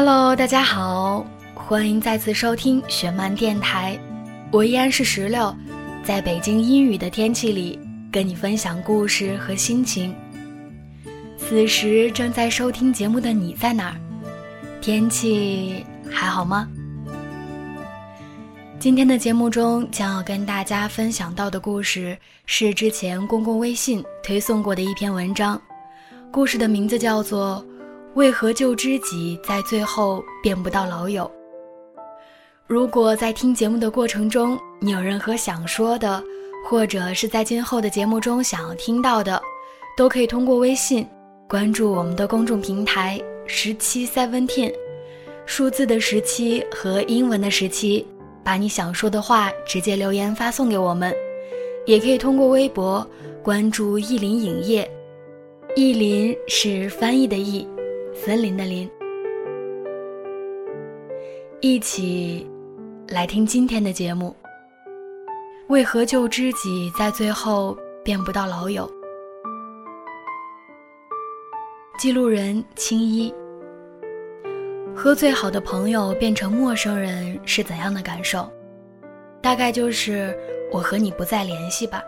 Hello，大家好，欢迎再次收听雪漫电台，我依然是石榴，在北京阴雨的天气里跟你分享故事和心情。此时正在收听节目的你在哪儿？天气还好吗？今天的节目中将要跟大家分享到的故事是之前公共微信推送过的一篇文章，故事的名字叫做。为何旧知己在最后变不到老友？如果在听节目的过程中，你有任何想说的，或者是在今后的节目中想要听到的，都可以通过微信关注我们的公众平台十七 seventeen，数字的十七和英文的十七，把你想说的话直接留言发送给我们，也可以通过微博关注意林影业，意林是翻译的意。森林的林，一起来听今天的节目。为何旧知己在最后变不到老友？记录人青衣，和最好的朋友变成陌生人是怎样的感受？大概就是我和你不再联系吧。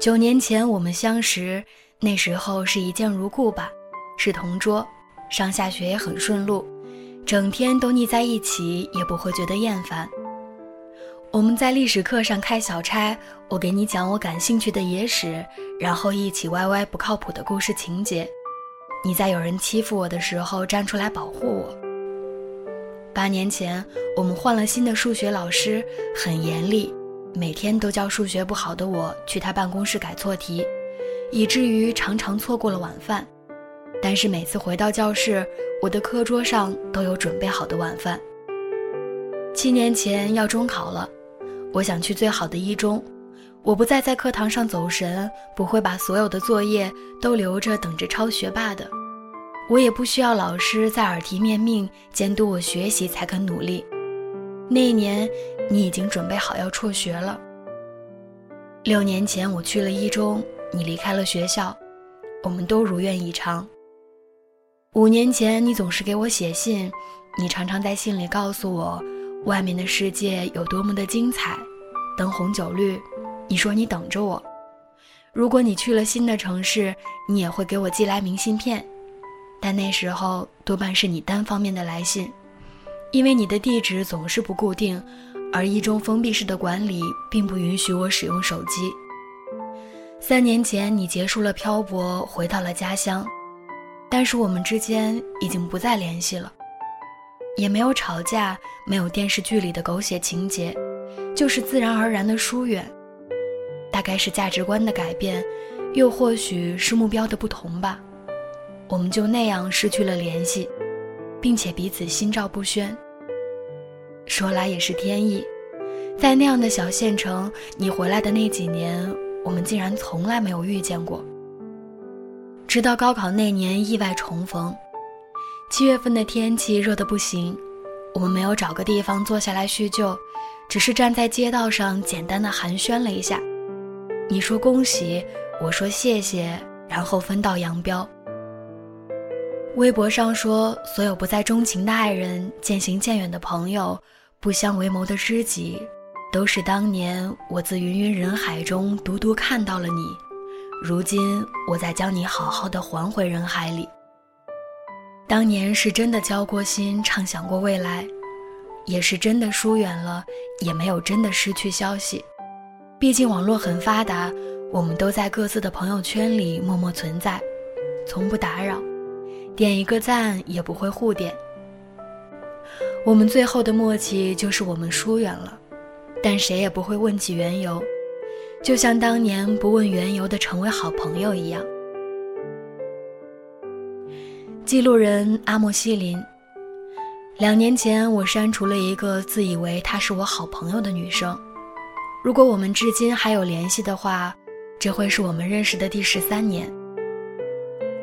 九年前我们相识，那时候是一见如故吧。是同桌，上下学也很顺路，整天都腻在一起也不会觉得厌烦。我们在历史课上开小差，我给你讲我感兴趣的野史，然后一起歪歪不靠谱的故事情节。你在有人欺负我的时候站出来保护我。八年前我们换了新的数学老师，很严厉，每天都叫数学不好的我去他办公室改错题，以至于常常错过了晚饭。但是每次回到教室，我的课桌上都有准备好的晚饭。七年前要中考了，我想去最好的一中，我不再在课堂上走神，不会把所有的作业都留着等着抄学霸的，我也不需要老师在耳提面命监督我学习才肯努力。那一年，你已经准备好要辍学了。六年前我去了一中，你离开了学校，我们都如愿以偿。五年前，你总是给我写信，你常常在信里告诉我，外面的世界有多么的精彩，灯红酒绿。你说你等着我，如果你去了新的城市，你也会给我寄来明信片，但那时候多半是你单方面的来信，因为你的地址总是不固定，而一中封闭式的管理并不允许我使用手机。三年前，你结束了漂泊，回到了家乡。但是我们之间已经不再联系了，也没有吵架，没有电视剧里的狗血情节，就是自然而然的疏远。大概是价值观的改变，又或许是目标的不同吧。我们就那样失去了联系，并且彼此心照不宣。说来也是天意，在那样的小县城，你回来的那几年，我们竟然从来没有遇见过。直到高考那年意外重逢，七月份的天气热得不行，我们没有找个地方坐下来叙旧，只是站在街道上简单的寒暄了一下。你说恭喜，我说谢谢，然后分道扬镳。微博上说，所有不再钟情的爱人、渐行渐远的朋友、不相为谋的知己，都是当年我自芸芸人海中独独看到了你。如今，我再将你好好的还回人海里。当年是真的交过心，畅想过未来，也是真的疏远了，也没有真的失去消息。毕竟网络很发达，我们都在各自的朋友圈里默默存在，从不打扰，点一个赞也不会互点。我们最后的默契就是我们疏远了，但谁也不会问起缘由。就像当年不问缘由的成为好朋友一样。记录人阿莫西林。两年前，我删除了一个自以为她是我好朋友的女生。如果我们至今还有联系的话，这会是我们认识的第十三年。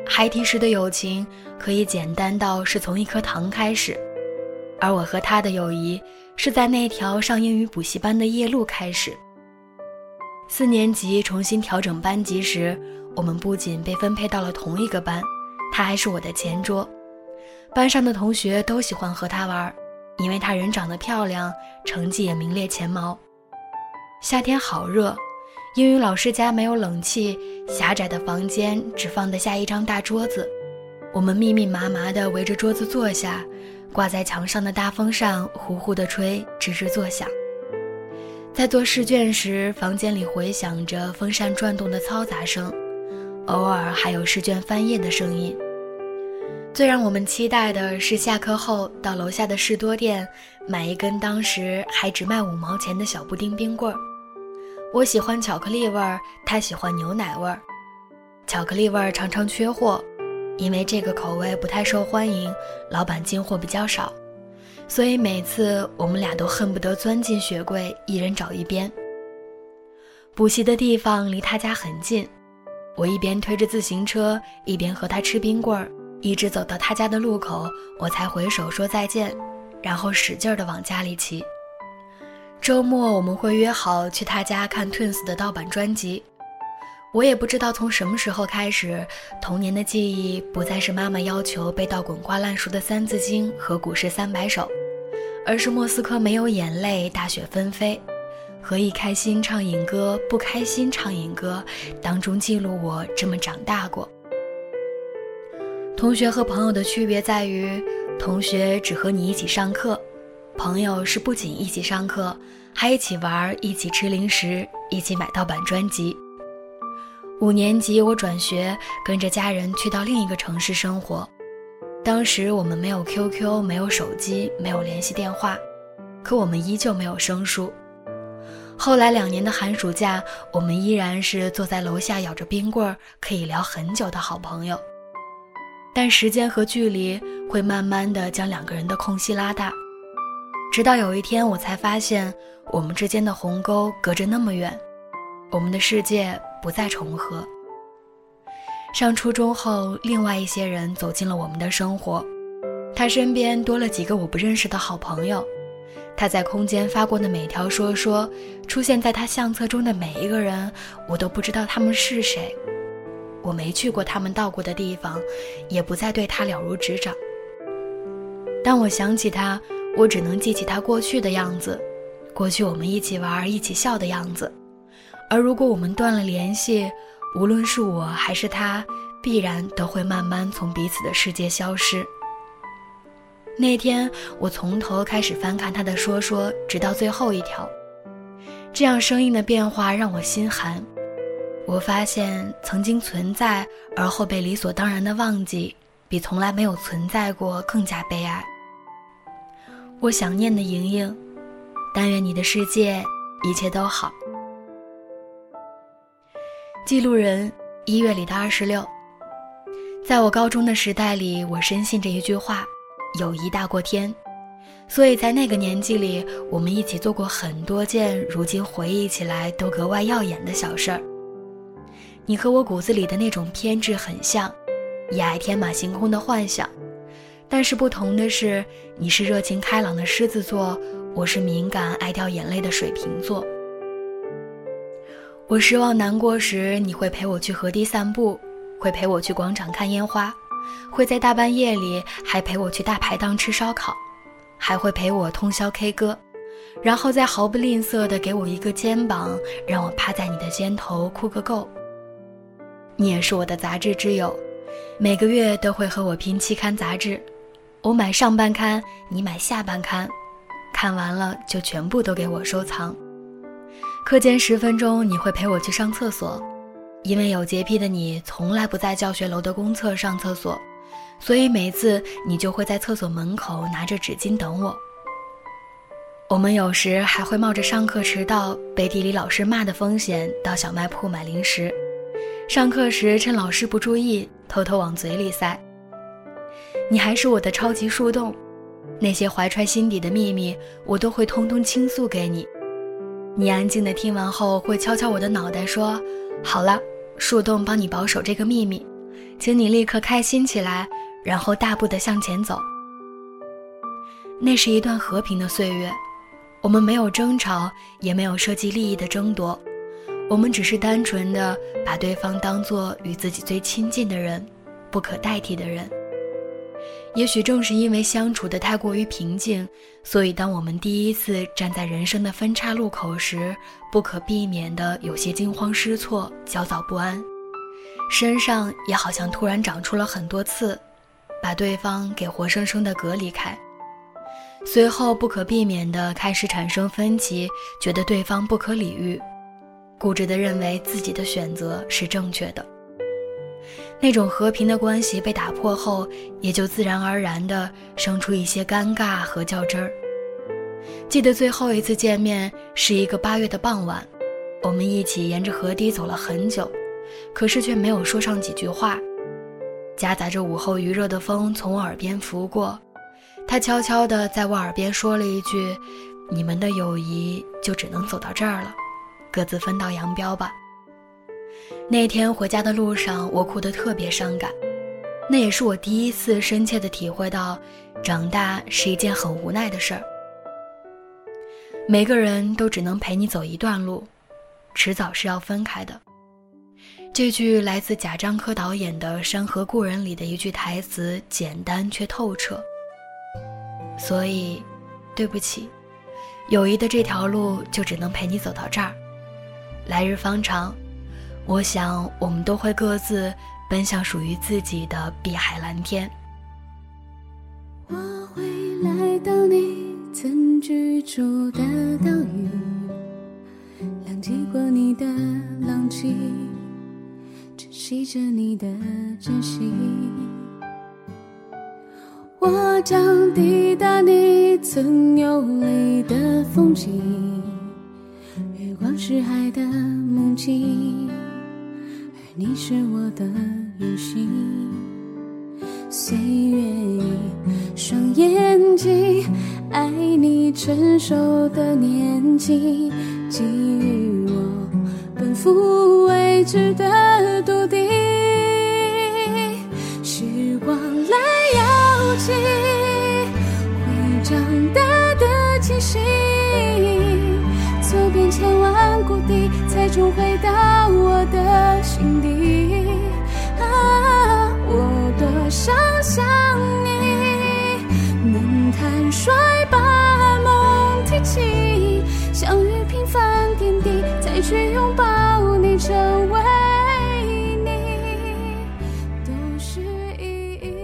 孩提时的友情可以简单到是从一颗糖开始，而我和他的友谊是在那条上英语补习班的夜路开始。四年级重新调整班级时，我们不仅被分配到了同一个班，他还是我的前桌。班上的同学都喜欢和他玩，因为他人长得漂亮，成绩也名列前茅。夏天好热，英语老师家没有冷气，狭窄的房间只放得下一张大桌子，我们密密麻麻地围着桌子坐下，挂在墙上的大风扇呼呼地吹，吱吱作响。在做试卷时，房间里回响着风扇转动的嘈杂声，偶尔还有试卷翻页的声音。最让我们期待的是下课后到楼下的士多店买一根当时还只卖五毛钱的小布丁冰棍儿。我喜欢巧克力味儿，他喜欢牛奶味儿。巧克力味儿常常缺货，因为这个口味不太受欢迎，老板进货比较少。所以每次我们俩都恨不得钻进雪柜，一人找一边。补习的地方离他家很近，我一边推着自行车，一边和他吃冰棍儿，一直走到他家的路口，我才回首说再见，然后使劲儿地往家里骑。周末我们会约好去他家看 Twins 的盗版专辑。我也不知道从什么时候开始，童年的记忆不再是妈妈要求背到滚瓜烂熟的《三字经》和古诗三百首，而是莫斯科没有眼泪，大雪纷飞，和一开心唱饮歌，不开心唱饮歌，当中记录我这么长大过。同学和朋友的区别在于，同学只和你一起上课，朋友是不仅一起上课，还一起玩，一起吃零食，一起买盗版专辑。五年级，我转学，跟着家人去到另一个城市生活。当时我们没有 QQ，没有手机，没有联系电话，可我们依旧没有生疏。后来两年的寒暑假，我们依然是坐在楼下咬着冰棍儿，可以聊很久的好朋友。但时间和距离会慢慢的将两个人的空隙拉大，直到有一天，我才发现我们之间的鸿沟隔着那么远，我们的世界。不再重合。上初中后，另外一些人走进了我们的生活，他身边多了几个我不认识的好朋友。他在空间发过的每条说说，出现在他相册中的每一个人，我都不知道他们是谁。我没去过他们到过的地方，也不再对他了如指掌。当我想起他，我只能记起他过去的样子，过去我们一起玩、一起笑的样子。而如果我们断了联系，无论是我还是他，必然都会慢慢从彼此的世界消失。那天，我从头开始翻看他的说说，直到最后一条，这样生硬的变化让我心寒。我发现，曾经存在而后被理所当然的忘记，比从来没有存在过更加悲哀。我想念的莹莹，但愿你的世界一切都好。记录人一月里的二十六，在我高中的时代里，我深信这一句话：友谊大过天。所以在那个年纪里，我们一起做过很多件如今回忆起来都格外耀眼的小事儿。你和我骨子里的那种偏执很像，也爱天马行空的幻想，但是不同的是，你是热情开朗的狮子座，我是敏感爱掉眼泪的水瓶座。我失望难过时，你会陪我去河堤散步，会陪我去广场看烟花，会在大半夜里还陪我去大排档吃烧烤，还会陪我通宵 K 歌，然后再毫不吝啬地给我一个肩膀，让我趴在你的肩头哭个够。你也是我的杂志之友，每个月都会和我拼期刊杂志，我买上半刊，你买下半刊，看完了就全部都给我收藏。课间十分钟，你会陪我去上厕所，因为有洁癖的你从来不在教学楼的公厕上厕所，所以每次你就会在厕所门口拿着纸巾等我。我们有时还会冒着上课迟到、被地理老师骂的风险到小卖铺买零食，上课时趁老师不注意偷偷往嘴里塞。你还是我的超级树洞，那些怀揣心底的秘密，我都会通通倾诉给你。你安静的听完后，会敲敲我的脑袋说：“好了，树洞帮你保守这个秘密，请你立刻开心起来，然后大步的向前走。”那是一段和平的岁月，我们没有争吵，也没有涉及利益的争夺，我们只是单纯的把对方当做与自己最亲近的人，不可代替的人。也许正是因为相处的太过于平静，所以当我们第一次站在人生的分岔路口时，不可避免的有些惊慌失措、焦躁不安，身上也好像突然长出了很多刺，把对方给活生生的隔离开。随后不可避免的开始产生分歧，觉得对方不可理喻，固执的认为自己的选择是正确的。那种和平的关系被打破后，也就自然而然地生出一些尴尬和较真儿。记得最后一次见面是一个八月的傍晚，我们一起沿着河堤走了很久，可是却没有说上几句话。夹杂着午后余热的风从我耳边拂过，他悄悄地在我耳边说了一句：“你们的友谊就只能走到这儿了，各自分道扬镳吧。”那天回家的路上，我哭得特别伤感。那也是我第一次深切地体会到，长大是一件很无奈的事儿。每个人都只能陪你走一段路，迟早是要分开的。这句来自贾樟柯导演的《山河故人》里的一句台词，简单却透彻。所以，对不起，友谊的这条路就只能陪你走到这儿，来日方长。我想，我们都会各自奔向属于自己的碧海蓝天。我会来到你曾居住的岛屿，浪迹过你的浪迹，珍惜着你的珍惜。我将抵达你曾游历的风景，月光是海的梦境。你是我的远行，岁月一双眼睛，爱你成熟的年纪，给予我奔赴未知的土地。时光来遥寄，会长大的气息，走遍千万谷底才重回到我的心底，啊，我多想想你，能坦率把梦提起，相遇平凡点滴，再去拥抱你，成为你。都是意义。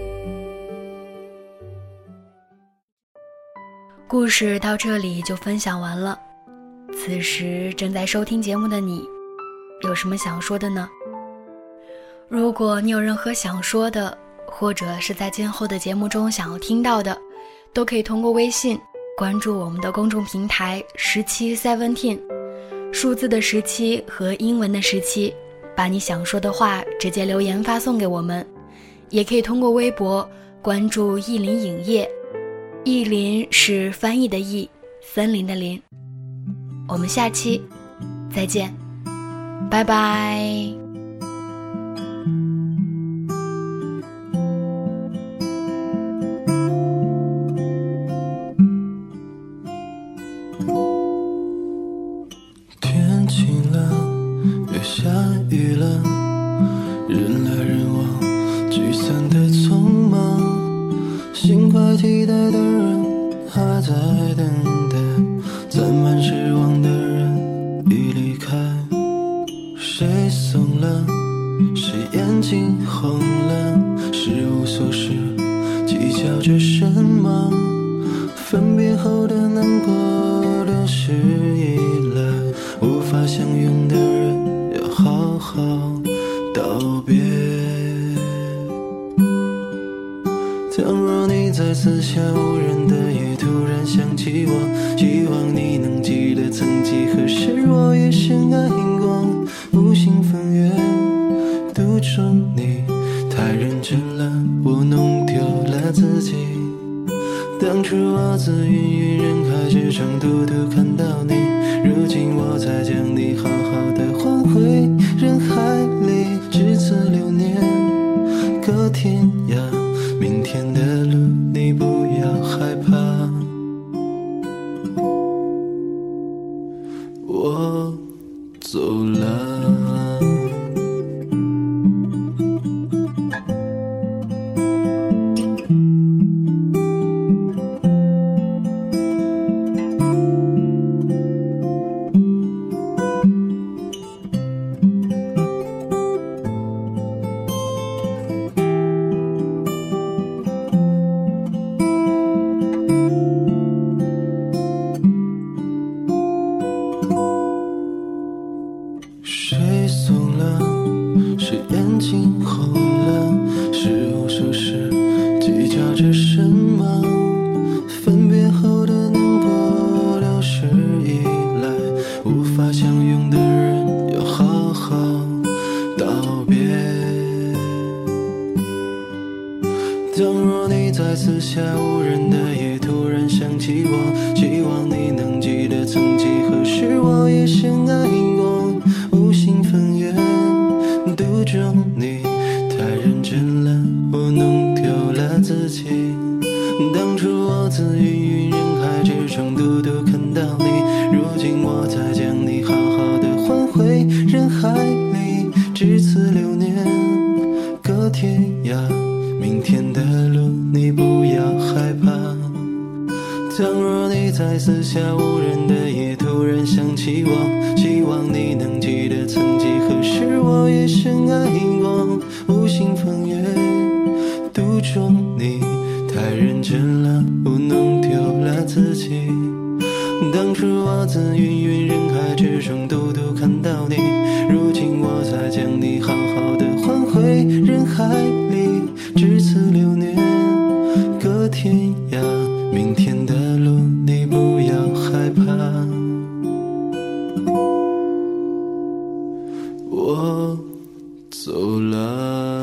故事到这里就分享完了。此时正在收听节目的你，有什么想说的呢？如果你有任何想说的，或者是在今后的节目中想要听到的，都可以通过微信关注我们的公众平台十七 seventeen。数字的十七和英文的十七，把你想说的话直接留言发送给我们，也可以通过微博关注意林影业，意林是翻译的意，森林的林。我们下期再见，拜拜。以后的难过都失忆了，无法相拥的人要好好道别。倘若你在四下无人的夜突然想起我，希望你能记得曾几何时我也深爱过。是我自芸芸人海之中独独看到你，如今我才见下无人的夜突然想起我，四下无人的夜突然想起我，希望你能记得曾几何时我也深爱过。无心风月，独钟你太认真了，我弄丢了自己。当初我自芸芸人海之中独独我走了。